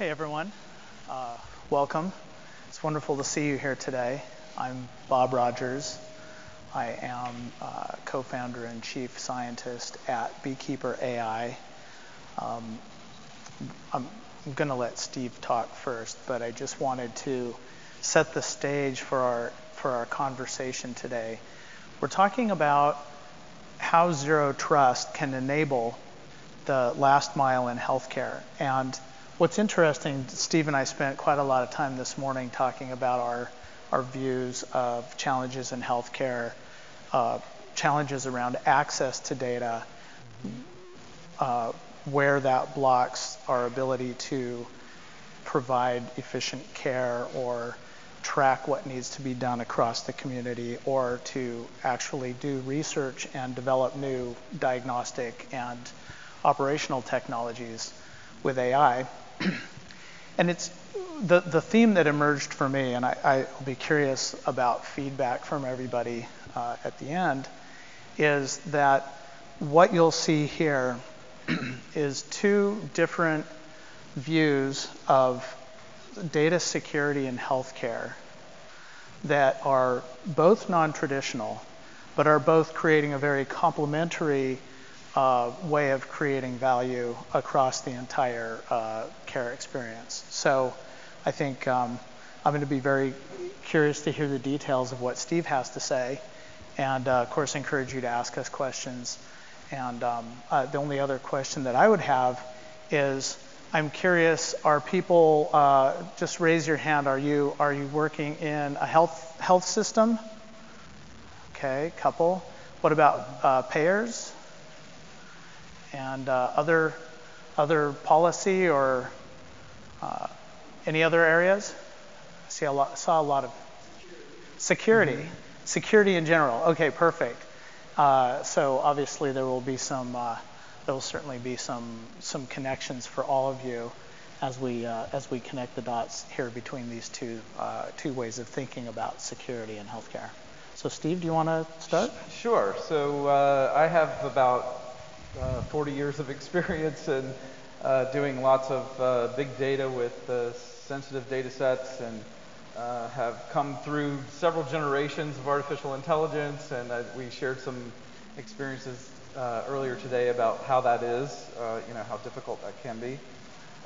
Hey everyone, uh, welcome. It's wonderful to see you here today. I'm Bob Rogers. I am uh, co-founder and chief scientist at Beekeeper AI. Um, I'm, I'm going to let Steve talk first, but I just wanted to set the stage for our for our conversation today. We're talking about how zero trust can enable the last mile in healthcare. And what's interesting, Steve and I spent quite a lot of time this morning talking about our, our views of challenges in healthcare, uh, challenges around access to data, uh, where that blocks our ability to provide efficient care or track what needs to be done across the community or to actually do research and develop new diagnostic and operational technologies with AI. and it's the, the theme that emerged for me, and I, will be curious about feedback from everybody uh, at the end, is that what you'll see here is two different views of data security in healthcare that are both non-traditional, but are both creating a very complementary uh, way of creating value across the entire uh, care experience. So I think um, I'm going to be very curious to hear the details of what Steve has to say, and uh, of course encourage you to ask us questions. And um, uh, the only other question that I would have is, I'm curious, are people, uh, just raise your hand, are you, are you working in a health, health system? Okay, couple. What about uh, payers? And uh, other, other policy or uh, any other areas? I see a lot, saw a lot of security. Mm-hmm. Security in general. Okay, perfect. Uh, so obviously there will be some uh, there will certainly be some some connections for all of you as we uh, as we connect the dots here between these two uh, two ways of thinking about security and healthcare. So Steve, do you want to start? Sure. So uh, I have about uh, 40 years of experience in uh, doing lots of uh, big data with sensitive data sets and have come through several generations of artificial intelligence and we shared some experiences uh, earlier today about how that is, uh, you know, how difficult that can be.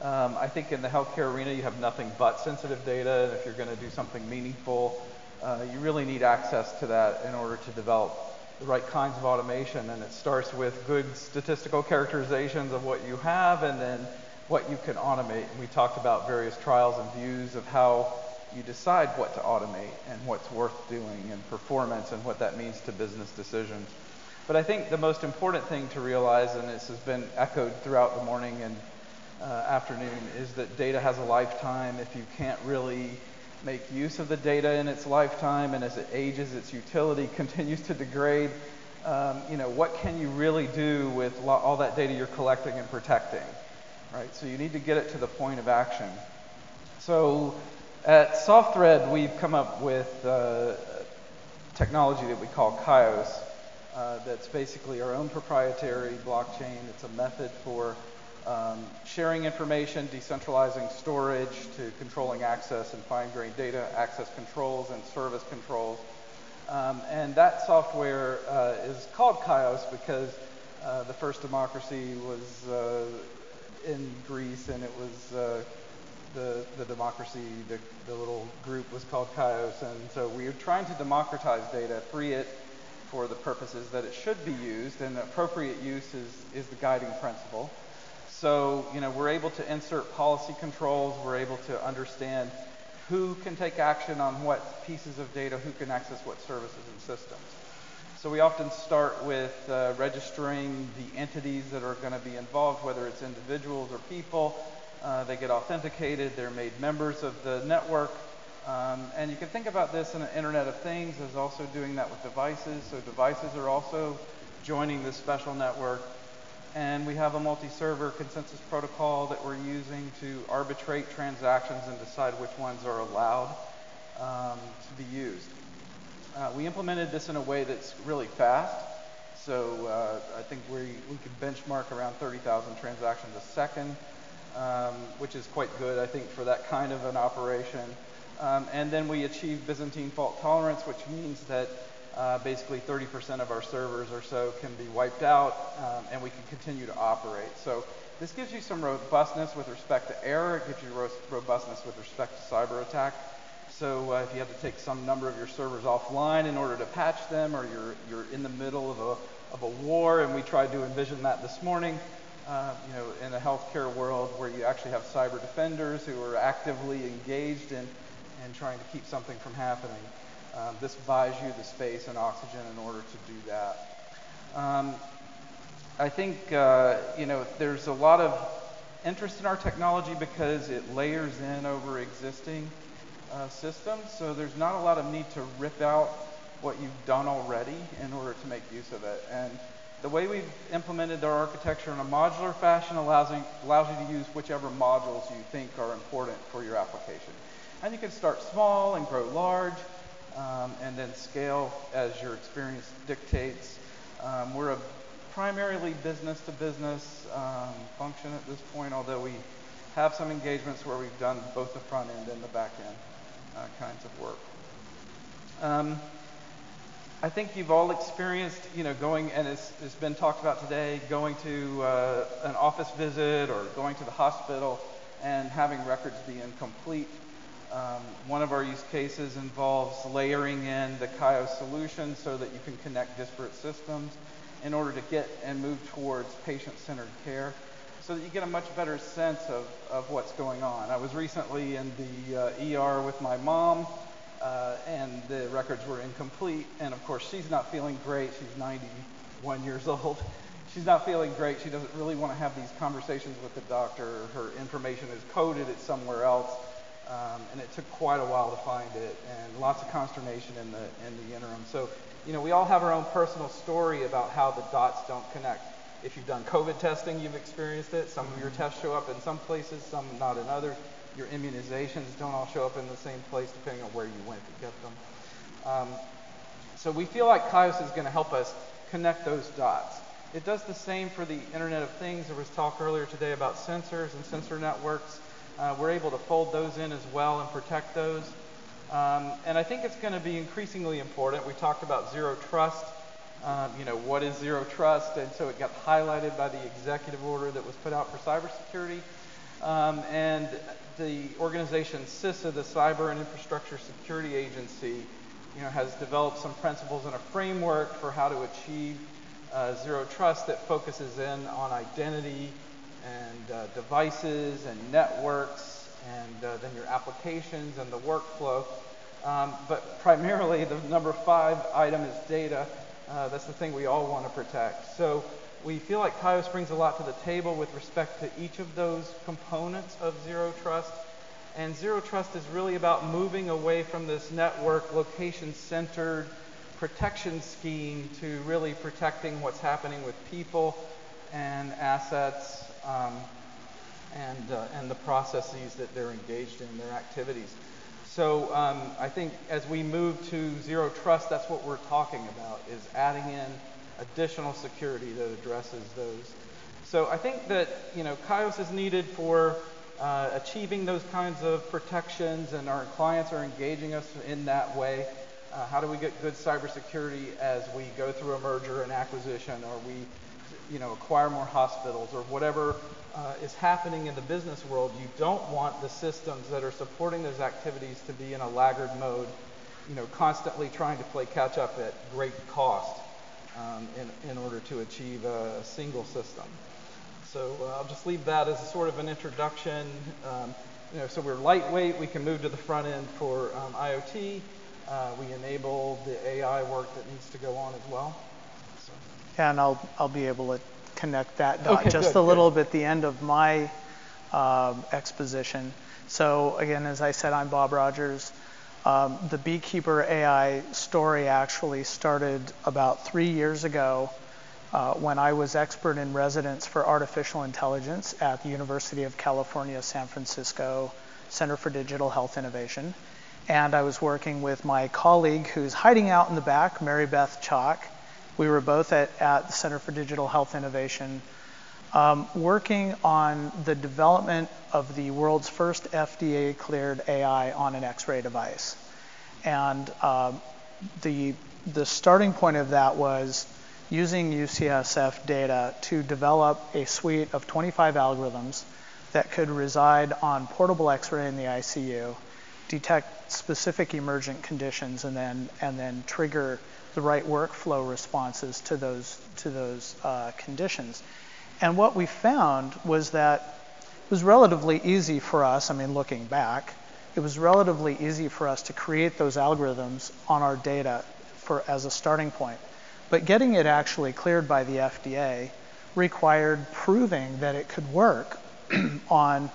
Um, I think in the healthcare arena, you have nothing but sensitive data, and if you're going to do something meaningful, uh, you really need access to that in order to develop the right kinds of automation. And it starts with good statistical characterizations of what you have, and then what you can automate. And we talked about various trials and views of how you decide what to automate and what's worth doing, and performance, and what that means to business decisions. But I think the most important thing to realize, and this has been echoed throughout the morning and uh, afternoon, is that data has a lifetime. If you can't really make use of the data in its lifetime, and as it ages, its utility continues to degrade, um, you know, what can you really do with lo- all that data you're collecting and protecting? Right? So you need to get it to the point of action. So at Softhread, we've come up with uh, technology that we call Kaios. Uh, that's basically our own proprietary blockchain. It's a method for um, sharing information, decentralizing storage, to controlling access and fine-grained data, access controls and service controls. Um, and that software uh, is called Kaios because uh, the first democracy was uh, in Greece, and it was uh, the, the democracy, the, the little group was called Kaios. And so we are trying to democratize data, free it for the purposes that it should be used, and appropriate use is, is the guiding principle. So, you know, we're able to insert policy controls, we're able to understand who can take action on what pieces of data, who can access what services and systems. So we often start with uh, registering the entities that are going to be involved, whether it's individuals or people. Uh, they get authenticated, they're made members of the network, um, and you can think about this in the Internet of Things as also doing that with devices. So devices are also joining this special network. And we have a multi-server consensus protocol that we're using to arbitrate transactions and decide which ones are allowed um, to be used. Uh, we implemented this in a way that's really fast. So uh, I think we, we could benchmark around 30,000 transactions a second. um, which is quite good, I think, for that kind of an operation. Um, and then we achieve Byzantine fault tolerance, which means that uh, basically 30% of our servers or so can be wiped out, um, and we can continue to operate. So this gives you some robustness with respect to error. It gives you ro robustness with respect to cyber attack. So uh, if you have to take some number of your servers offline in order to patch them, or you're, you're in the middle of a, of a war, and we tried to envision that this morning, uh, you know, in a healthcare world where you actually have cyber defenders who are actively engaged in, in trying to keep something from happening. Um, this buys you the space and oxygen in order to do that. Um, I think uh, you know there's a lot of interest in our technology because it layers in over existing uh, systems. So there's not a lot of need to rip out what you've done already in order to make use of it. And the way we've implemented our architecture in a modular fashion allows you, allows you to use whichever modules you think are important for your application. And you can start small and grow large um, and then scale as your experience dictates. Um, we're a primarily business to business um, function at this point, although we have some engagements where we've done both the front end and the back end uh, kinds of work. Um, I think you've all experienced, you know, going, and it's, it's been talked about today, going to uh, an office visit or going to the hospital and having records be incomplete um, one of our use cases involves layering in the CHIOS solution so that you can connect disparate systems in order to get and move towards patient-centered care so that you get a much better sense of, of what's going on. I was recently in the uh, ER with my mom, uh, and the records were incomplete. And of course, she's not feeling great. She's 91 years old. She's not feeling great. She doesn't really want to have these conversations with the doctor. Her information is coded at somewhere else. Um, and it took quite a while to find it, and lots of consternation in the in the interim. So, you know, we all have our own personal story about how the dots don't connect. If you've done COVID testing, you've experienced it. Some of your tests show up in some places, some not in others. Your immunizations don't all show up in the same place, depending on where you went to get them. Um, so we feel like CHIOS is going to help us connect those dots. It does the same for the Internet of Things. There was talk earlier today about sensors and sensor networks. Uh, we're able to fold those in as well and protect those. Um, and I think it's going to be increasingly important. We talked about zero trust. Um, you know, what is zero trust? And so it got highlighted by the executive order that was put out for cybersecurity. Um, and the organization CISA, the Cyber and Infrastructure Security Agency, you know, has developed some principles and a framework for how to achieve uh, zero trust that focuses in on identity, and uh, devices and networks and uh, then your applications and the workflow. Um, but primarily, the number five item is data. Uh, that's the thing we all want to protect. So we feel like CHIOS brings a lot to the table with respect to each of those components of Zero Trust. And Zero Trust is really about moving away from this network location-centered protection scheme to really protecting what's happening with people and assets um, and, uh, and the processes that they're engaged in, their activities. So um, I think as we move to zero trust, that's what we're talking about, is adding in additional security that addresses those. So I think that you know CHIOS is needed for uh, achieving those kinds of protections, and our clients are engaging us in that way. Uh, how do we get good cybersecurity as we go through a merger and acquisition, or we you know, acquire more hospitals or whatever uh, is happening in the business world, you don't want the systems that are supporting those activities to be in a laggard mode, you know, constantly trying to play catch up at great cost um, in, in order to achieve a, single system. So uh, I'll just leave that as a sort of an introduction. Um, you know, so we're lightweight. We can move to the front end for um, IoT. Uh, we enable the AI work that needs to go on as well. And I'll, I'll be able to connect that dot okay, just good, a little bit at the end of my um, exposition. So again, as I said, I'm Bob Rogers. Um, the Beekeeper AI story actually started about three years ago uh, when I was expert in residence for artificial intelligence at the University of California, San Francisco Center for Digital Health Innovation. And I was working with my colleague who's hiding out in the back, Mary Beth Chalk, we were both at, at the Center for Digital Health Innovation um, working on the development of the world's first FDA cleared AI on an X ray device. And uh, the, the starting point of that was using UCSF data to develop a suite of 25 algorithms that could reside on portable X ray in the ICU, detect specific emergent conditions, and then, and then trigger the right workflow responses to those, to those uh, conditions. And what we found was that it was relatively easy for us, I mean, looking back, it was relatively easy for us to create those algorithms on our data for, as a starting point. But getting it actually cleared by the FDA required proving that it could work on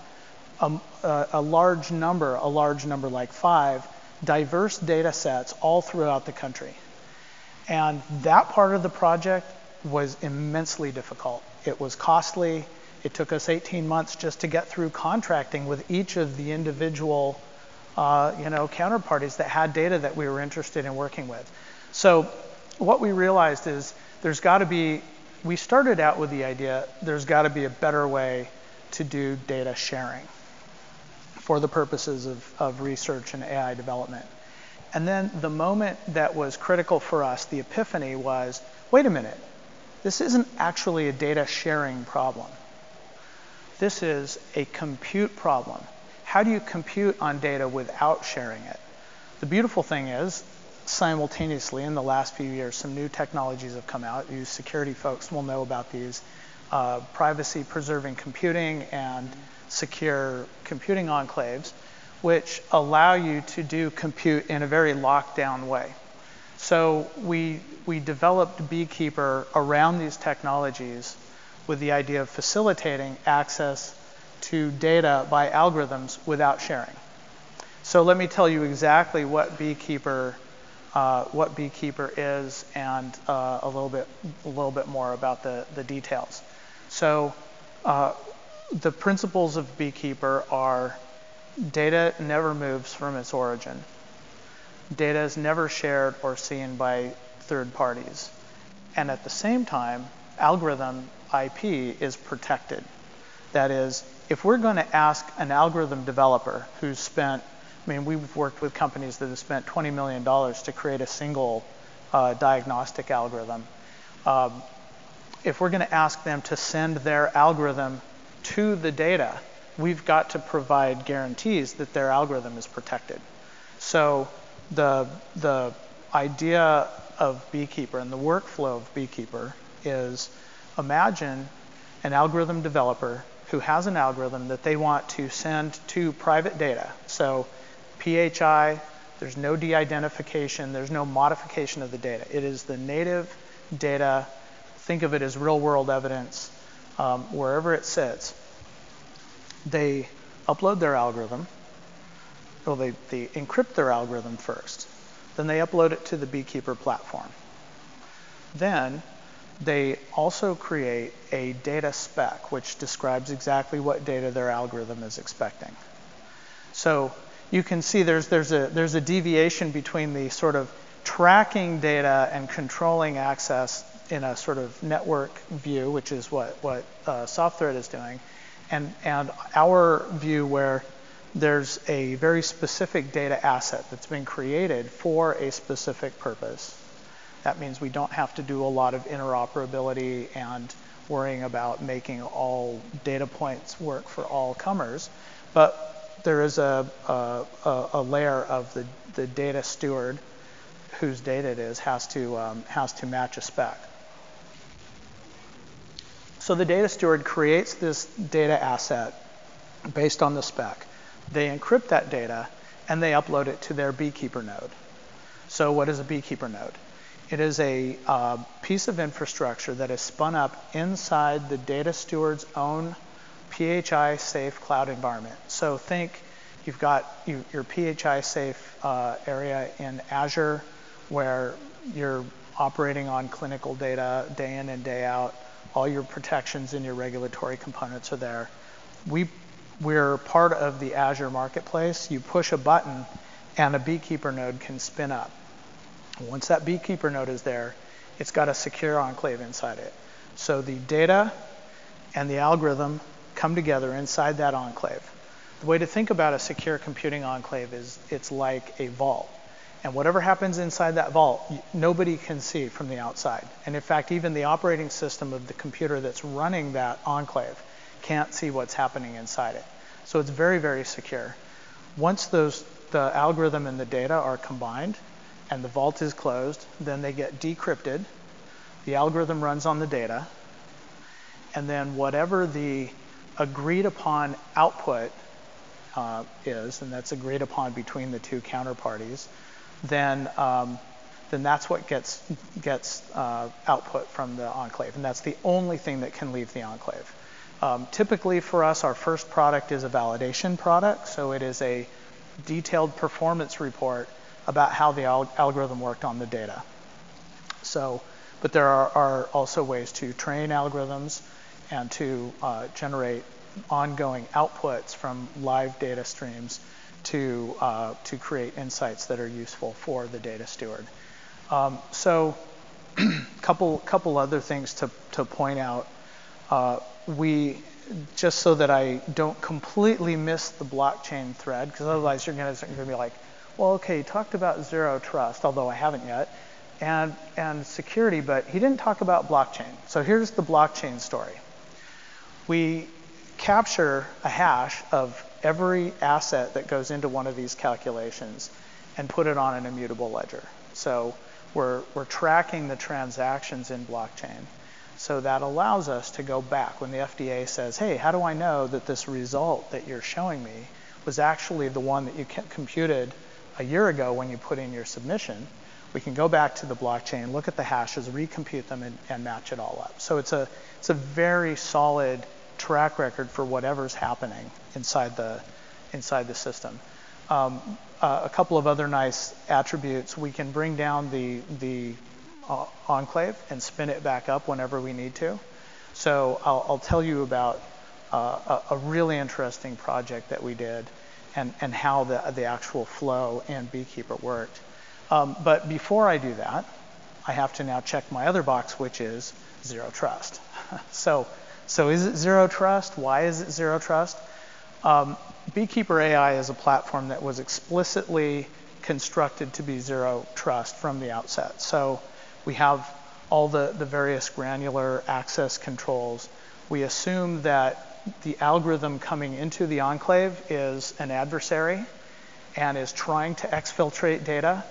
a, a, a, large number, a large number like five, diverse data sets all throughout the country. And that part of the project was immensely difficult. It was costly. It took us 18 months just to get through contracting with each of the individual, uh, you know, counterparties that had data that we were interested in working with. So what we realized is there's got to be. We started out with the idea there's got to be a better way to do data sharing for the purposes of, of research and AI development. And then the moment that was critical for us, the epiphany was wait a minute, this isn't actually a data sharing problem. This is a compute problem. How do you compute on data without sharing it? The beautiful thing is, simultaneously in the last few years, some new technologies have come out. You security folks will know about these uh, privacy preserving computing and secure computing enclaves, which allow you to do compute in a very locked down way. So we, we developed Beekeeper around these technologies with the idea of facilitating access to data by algorithms without sharing. So let me tell you exactly what Beekeeper, uh, what Beekeeper is and uh, a, little bit, a little bit more about the, the details. So uh, the principles of Beekeeper are data never moves from its origin. Data is never shared or seen by third parties. And at the same time, algorithm IP is protected. That is, if we're going to ask an algorithm developer who's spent, I mean, we've worked with companies that have spent $20 million to create a single uh, diagnostic algorithm. Um, if we're going to ask them to send their algorithm to the data, we've got to provide guarantees that their algorithm is protected. So the, the idea of Beekeeper and the workflow of Beekeeper is imagine an algorithm developer who has an algorithm that they want to send to private data. So PHI, there's no de-identification, there's no modification of the data. It is the native data. Think of it as real world evidence um, wherever it sits. They upload their algorithm well, they, they encrypt their algorithm first. Then they upload it to the Beekeeper platform. Then they also create a data spec, which describes exactly what data their algorithm is expecting. So you can see there's, there's, a, there's a deviation between the sort of tracking data and controlling access in a sort of network view, which is what, what uh, Softhread is doing, and, and our view where there's a very specific data asset that's been created for a specific purpose. That means we don't have to do a lot of interoperability and worrying about making all data points work for all comers. But there is a, a, a layer of the, the data steward whose data it is has to, um, has to match a spec. So the data steward creates this data asset based on the spec. They encrypt that data and they upload it to their beekeeper node. So what is a beekeeper node? It is a uh, piece of infrastructure that is spun up inside the data steward's own PHI safe cloud environment. So think you've got you, your PHI safe uh, area in Azure where you're operating on clinical data day in and day out. All your protections and your regulatory components are there. We we're part of the Azure Marketplace. You push a button and a Beekeeper node can spin up. Once that Beekeeper node is there, it's got a secure enclave inside it. So the data and the algorithm come together inside that enclave. The way to think about a secure computing enclave is it's like a vault. And whatever happens inside that vault, nobody can see from the outside. And in fact, even the operating system of the computer that's running that enclave can't see what's happening inside it. So it's very, very secure. Once those, the algorithm and the data are combined and the vault is closed, then they get decrypted. The algorithm runs on the data. And then whatever the agreed upon output uh, is, and that's agreed upon between the two counterparties, then um, then that's what gets gets uh, output from the enclave, and that's the only thing that can leave the enclave. Um, typically, for us, our first product is a validation product, so it is a detailed performance report about how the al- algorithm worked on the data. So, but there are, are also ways to train algorithms and to uh, generate ongoing outputs from live data streams to, uh, to create insights that are useful for the data steward. Um, so couple, couple other things to, to point out. Uh, we, just so that I don't completely miss the blockchain thread, because otherwise you're going to be like, well, okay, he talked about zero trust, although I haven't yet, and, and security, but he didn't talk about blockchain. So here's the blockchain story. We capture a hash of every asset that goes into one of these calculations and put it on an immutable ledger. So we're, we're tracking the transactions in blockchain. So that allows us to go back when the FDA says, hey, how do I know that this result that you're showing me was actually the one that you computed a year ago when you put in your submission? We can go back to the blockchain, look at the hashes, recompute them, and, and match it all up. So it's a, it's a very solid track record for whatever's happening inside the inside the system. Um, uh, a couple of other nice attributes. We can bring down the the uh, enclave and spin it back up whenever we need to. So I'll, I'll tell you about uh, a, a, really interesting project that we did and, and how the, the actual flow and Beekeeper worked. Um, but before I do that, I have to now check my other box, which is zero trust. so so is it zero trust? Why is it zero trust? Um, Beekeeper AI is a platform that was explicitly constructed to be zero trust from the outset. So we have all the, the various granular access controls. We assume that the algorithm coming into the enclave is an adversary and is trying to exfiltrate data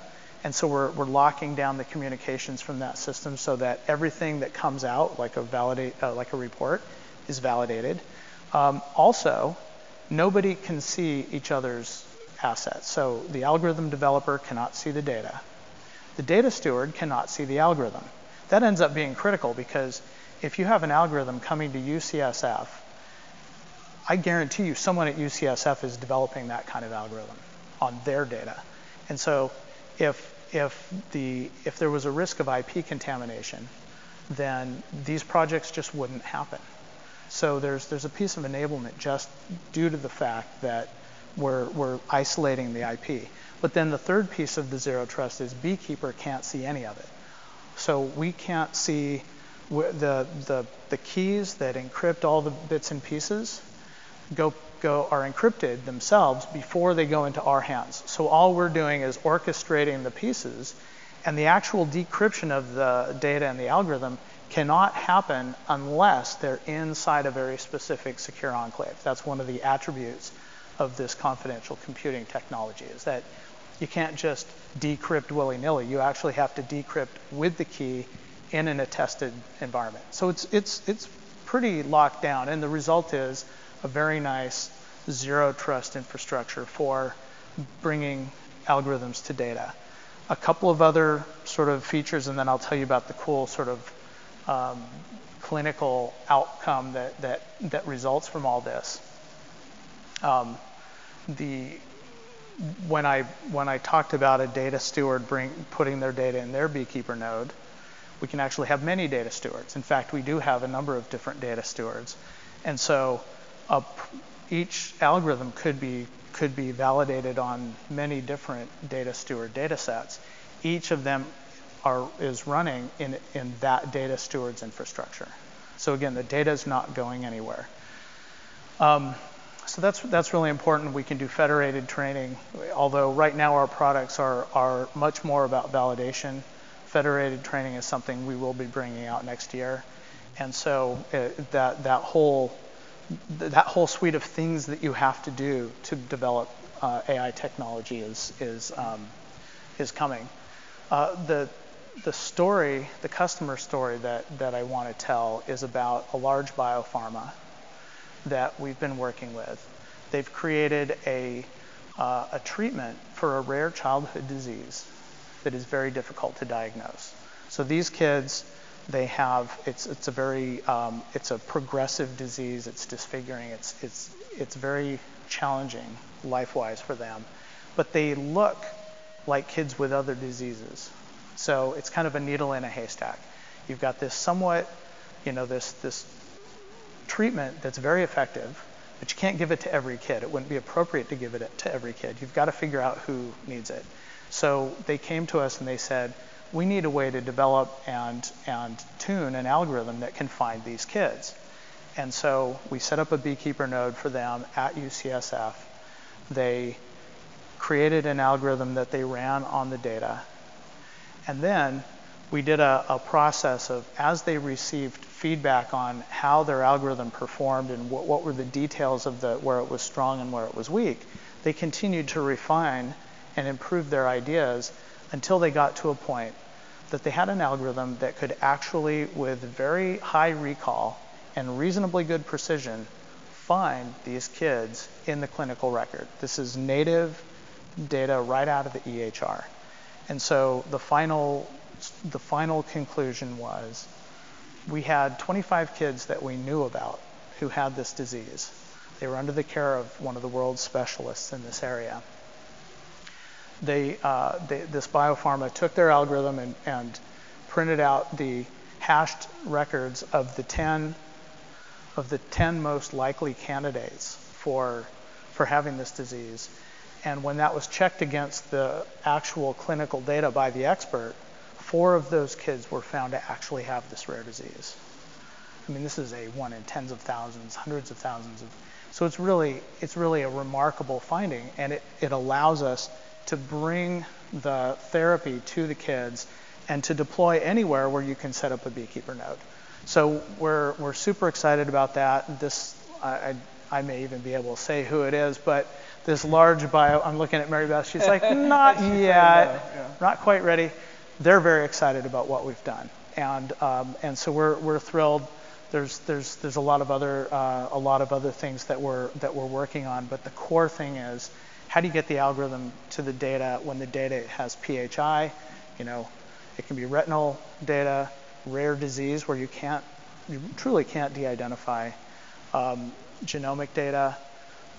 and so we're, we're locking down the communications from that system so that everything that comes out, like a validate, uh, like a report, is validated. Um, also, nobody can see each other's assets. So the algorithm developer cannot see the data. The data steward cannot see the algorithm. That ends up being critical because if you have an algorithm coming to UCSF, I guarantee you someone at UCSF is developing that kind of algorithm on their data. And so if, if, the, if there was a risk of IP contamination, then these projects just wouldn't happen. So there's, there's a piece of enablement just due to the fact that we're, we're isolating the IP. But then the third piece of the zero trust is Beekeeper can't see any of it. So we can't see the, the, the keys that encrypt all the bits and pieces go go, are encrypted themselves before they go into our hands. So all we're doing is orchestrating the pieces, and the actual decryption of the data and the algorithm cannot happen unless they're inside a very specific secure enclave. That's one of the attributes of this confidential computing technology is that you can't just decrypt willy-nilly. You actually have to decrypt with the key in an attested environment. So it's it's it's pretty locked down, and the result is a very nice zero trust infrastructure for bringing algorithms to data. A couple of other sort of features, and then I'll tell you about the cool sort of um, clinical outcome that, that, that results from all this. Um, the, when, I, when I talked about a data steward bring, putting their data in their beekeeper node, we can actually have many data stewards. In fact, we do have a number of different data stewards. And so uh, each algorithm could be, could be validated on many different data steward data sets. Each of them are, is running in, in that data steward's infrastructure. So again, the data is not going anywhere. Um, so that's that's really important. We can do federated training, although right now our products are are much more about validation. Federated training is something we will be bringing out next year, and so it, uh, that that whole that whole suite of things that you have to do to develop uh, AI technology is is um, is coming. Uh, the the story, the customer story that that I want to tell is about a large biopharma that we've been working with. They've created a, uh, a treatment for a rare childhood disease that is very difficult to diagnose. So these kids, they have it's it's a very um, it's a progressive disease. It's disfiguring. It's it's it's very challenging life-wise for them, but they look like kids with other diseases. So it's kind of a needle in a haystack. You've got this somewhat, you know, this this treatment that's very effective, but you can't give it to every kid. It wouldn't be appropriate to give it to every kid. You've got to figure out who needs it. So they came to us and they said, we need a way to develop and, and tune an algorithm that can find these kids. And so we set up a beekeeper node for them at UCSF. They created an algorithm that they ran on the data. And then we did a, a, process of as they received feedback on how their algorithm performed and what, what, were the details of the where it was strong and where it was weak, they continued to refine and improve their ideas until they got to a point that they had an algorithm that could actually, with very high recall and reasonably good precision, find these kids in the clinical record. This is native data right out of the EHR. And so the final the final conclusion was we had 25 kids that we knew about who had this disease. They were under the care of one of the world's specialists in this area. They, uh, they, this biopharma took their algorithm and, and printed out the hashed records of the 10 of the 10 most likely candidates for for having this disease. And when that was checked against the actual clinical data by the expert, four of those kids were found to actually have this rare disease. I mean, this is a one in tens of thousands, hundreds of thousands of. So it's really, it's really a remarkable finding, and it, it allows us to bring the therapy to the kids and to deploy anywhere where you can set up a beekeeper node. So we're, we're super excited about that. This, I, I may even be able to say who it is, but this large bio, I'm looking at Mary Beth, she's like, not yet, yeah. not quite ready they're very excited about what we've done. And, um, and so we're, we're thrilled. There's, there's, there's a lot of other, uh, a lot of other things that we're, that we're working on, but the core thing is how do you get the algorithm to the data when the data has PHI? You know, it can be retinal data, rare disease where you can't, you truly can't de-identify, um, genomic data.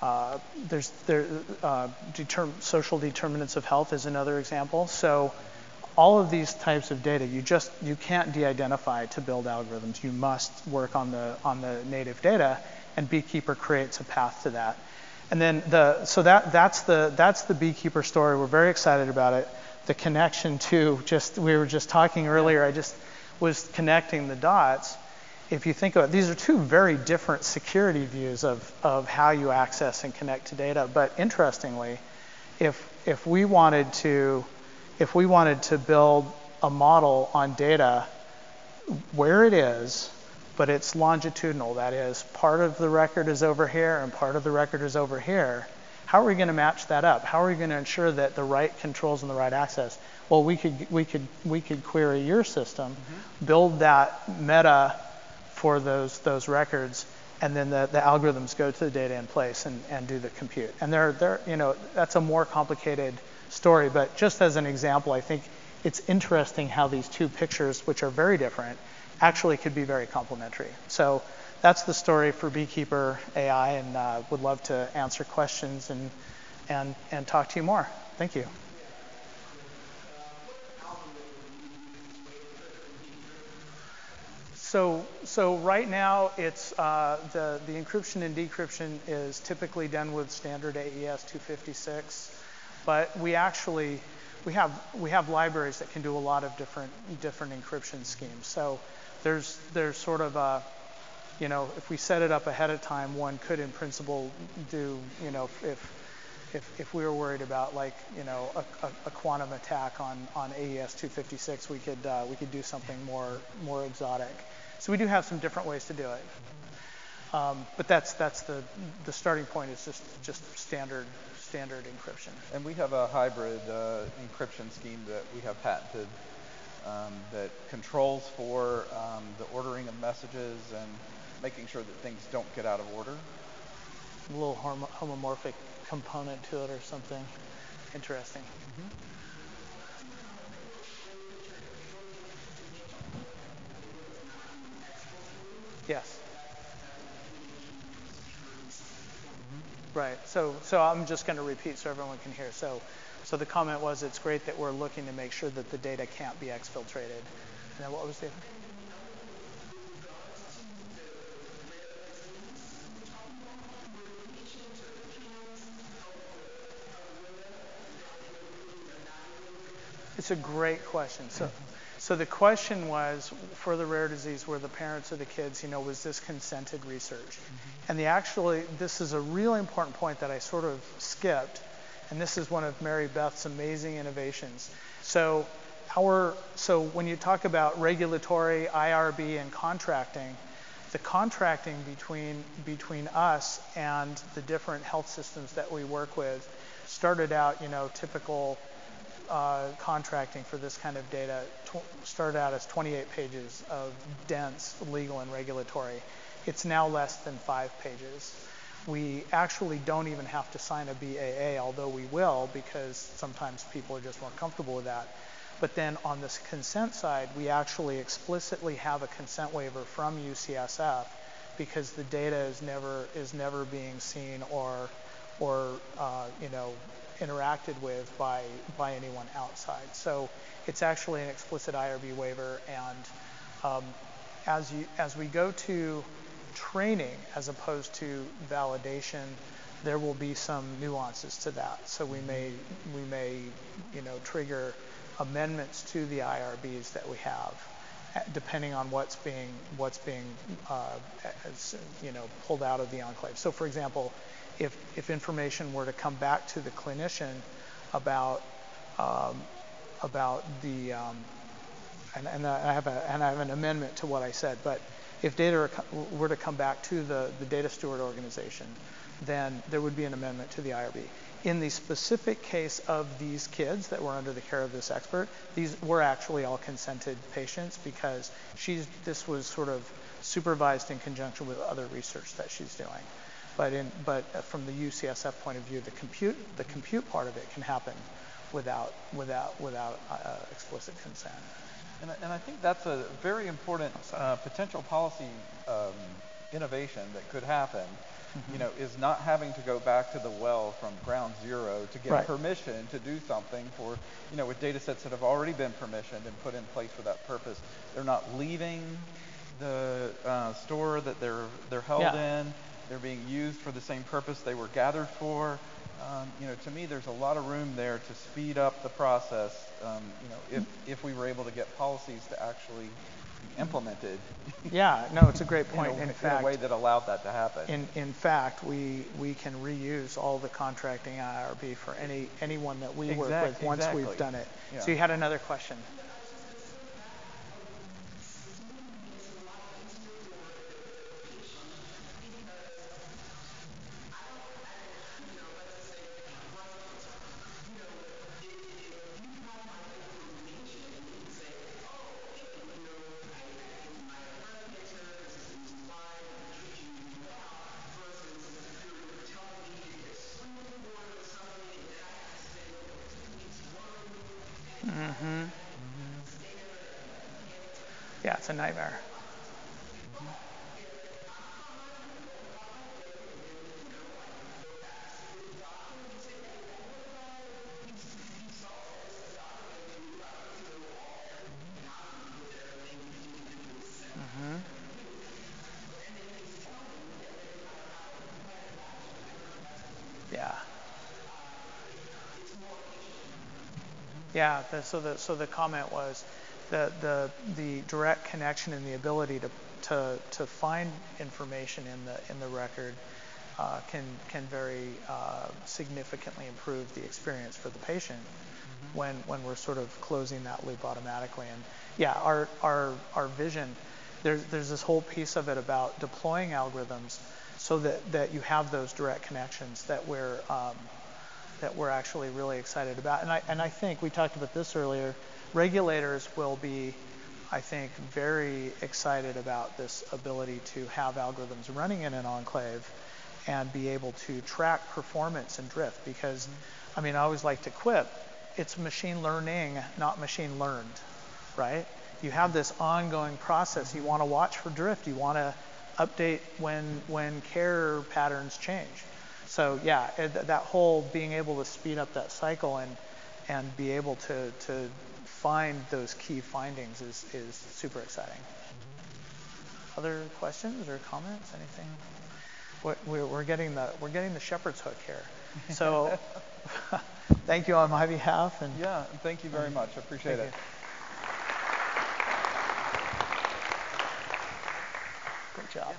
Uh, there's there, uh, determ- social determinants of health is another example. So all of these types of data, you just you can't de-identify to build algorithms. You must work on the on the native data, and Beekeeper creates a path to that. And then the so that that's the that's the Beekeeper story. We're very excited about it. The connection to just we were just talking earlier. I just was connecting the dots. If you think about it, these are two very different security views of of how you access and connect to data. But interestingly, if if we wanted to if we wanted to build a model on data where it is, but it's longitudinal, that is, part of the record is over here and part of the record is over here, how are we going to match that up? How are we going to ensure that the right controls and the right access? Well, we could we could we could query your system, mm-hmm. build that meta for those those records, and then the, the algorithms go to the data in place and, and do the compute. And they're, they're you know that's a more complicated story. But just as an example, I think it's interesting how these two pictures, which are very different, actually could be very complementary. So that's the story for Beekeeper AI, and uh, would love to answer questions and, and, and talk to you more. Thank you. So, so right now, it's uh, the the encryption and decryption is typically done with standard AES 256 but we actually we have we have libraries that can do a lot of different different encryption schemes. So there's there's sort of a you know, if we set it up ahead of time, one could in principle do, you know, if if, if we were worried about like you know a, a, a quantum attack on, on AES 256, we could uh, we could do something more more exotic. So we do have some different ways to do it. Um, but that's that's the the starting point is just just standard standard encryption. And we have a hybrid uh, encryption scheme that we have patented um, that controls for um, the ordering of messages and making sure that things don't get out of order. A little homomorphic component to it or something. Interesting. Mm-hmm. Yes. Right. So, so I'm just going to repeat so everyone can hear. So, so the comment was it's great that we're looking to make sure that the data can't be exfiltrated. And then what was the other? It's a great question. So, so the question was for the rare disease, were the parents or the kids, you know, was this consented research? Mm-hmm. And the actually, this is a really important point that I sort of skipped, and this is one of Mary Beth's amazing innovations. So our, so when you talk about regulatory, IRB, and contracting, the contracting between between us and the different health systems that we work with started out, you know, typical uh, contracting for this kind of data started out as 28 pages of dense legal and regulatory. It's now less than five pages. We actually don't even have to sign a BAA, although we will because sometimes people are just more comfortable with that. But then on this consent side, we actually explicitly have a consent waiver from UCSF because the data is never is never being seen or or uh, you know interacted with by, by anyone outside. So it's actually an explicit IRB waiver. And um, as, you, as we go to training as opposed to validation, there will be some nuances to that. So we may, we may you know, trigger amendments to the IRBs that we have depending on what's being what's being uh, as, you know pulled out of the enclave. So, for example, if, if information were to come back to the clinician about um, about the um, and, and, I have a, and I have an amendment to what I said, but if data were to come back to the, the data steward organization, then there would be an amendment to the IRB. In the specific case of these kids that were under the care of this expert, these were actually all consented patients because she's this was sort of supervised in conjunction with other research that she's doing. But, in, but from the UCSF point of view, the compute, the compute part of it can happen without, without, without uh, explicit consent. And, and, I think that's a very important uh, potential policy um, innovation that could happen. Mm-hmm. You know, is not having to go back to the well from ground zero to get right. permission to do something for, you know, with data sets that have already been permissioned and put in place for that purpose. They're not leaving the uh, store that they're they're held yeah. in. They're being used for the same purpose they were gathered for. Um, you know, to me, there's a lot of room there to speed up the process. Um, you know, if if we were able to get policies to actually be implemented. Yeah, no, it's a great point. in, a, in, fact, in a way that allowed that to happen. In in fact, we we can reuse all the contracting IRB for any anyone that we exactly, work with once exactly. we've done it. Yeah. So you had another question. Mm-hmm. Mm-hmm. Yeah, it's a nightmare. Yeah. The, so the so the comment was the, the, the direct connection and the ability to to, to find information in the, in the record uh, can, can very uh, significantly improve the experience for the patient mm-hmm. when, when we're sort of closing that loop automatically. And yeah, our, our, our vision, there's, there's this whole piece of it about deploying algorithms so that, that you have those direct connections that we're, um, that we're actually really excited about. And I, and I think we talked about this earlier. Regulators will be, I think, very excited about this ability to have algorithms running in an enclave and be able to track performance and drift. Because, I mean, I always like to quip, it's machine learning, not machine learned, right? You have this ongoing process. You want to watch for drift. You want to update when when care patterns change. So yeah, that whole being able to speed up that cycle and and be able to to find those key findings is is super exciting. Other questions or comments? Anything? We're, we're getting the we're getting the shepherd's hook here. So thank you on my behalf and yeah, thank you very much. I appreciate it. You. Great job.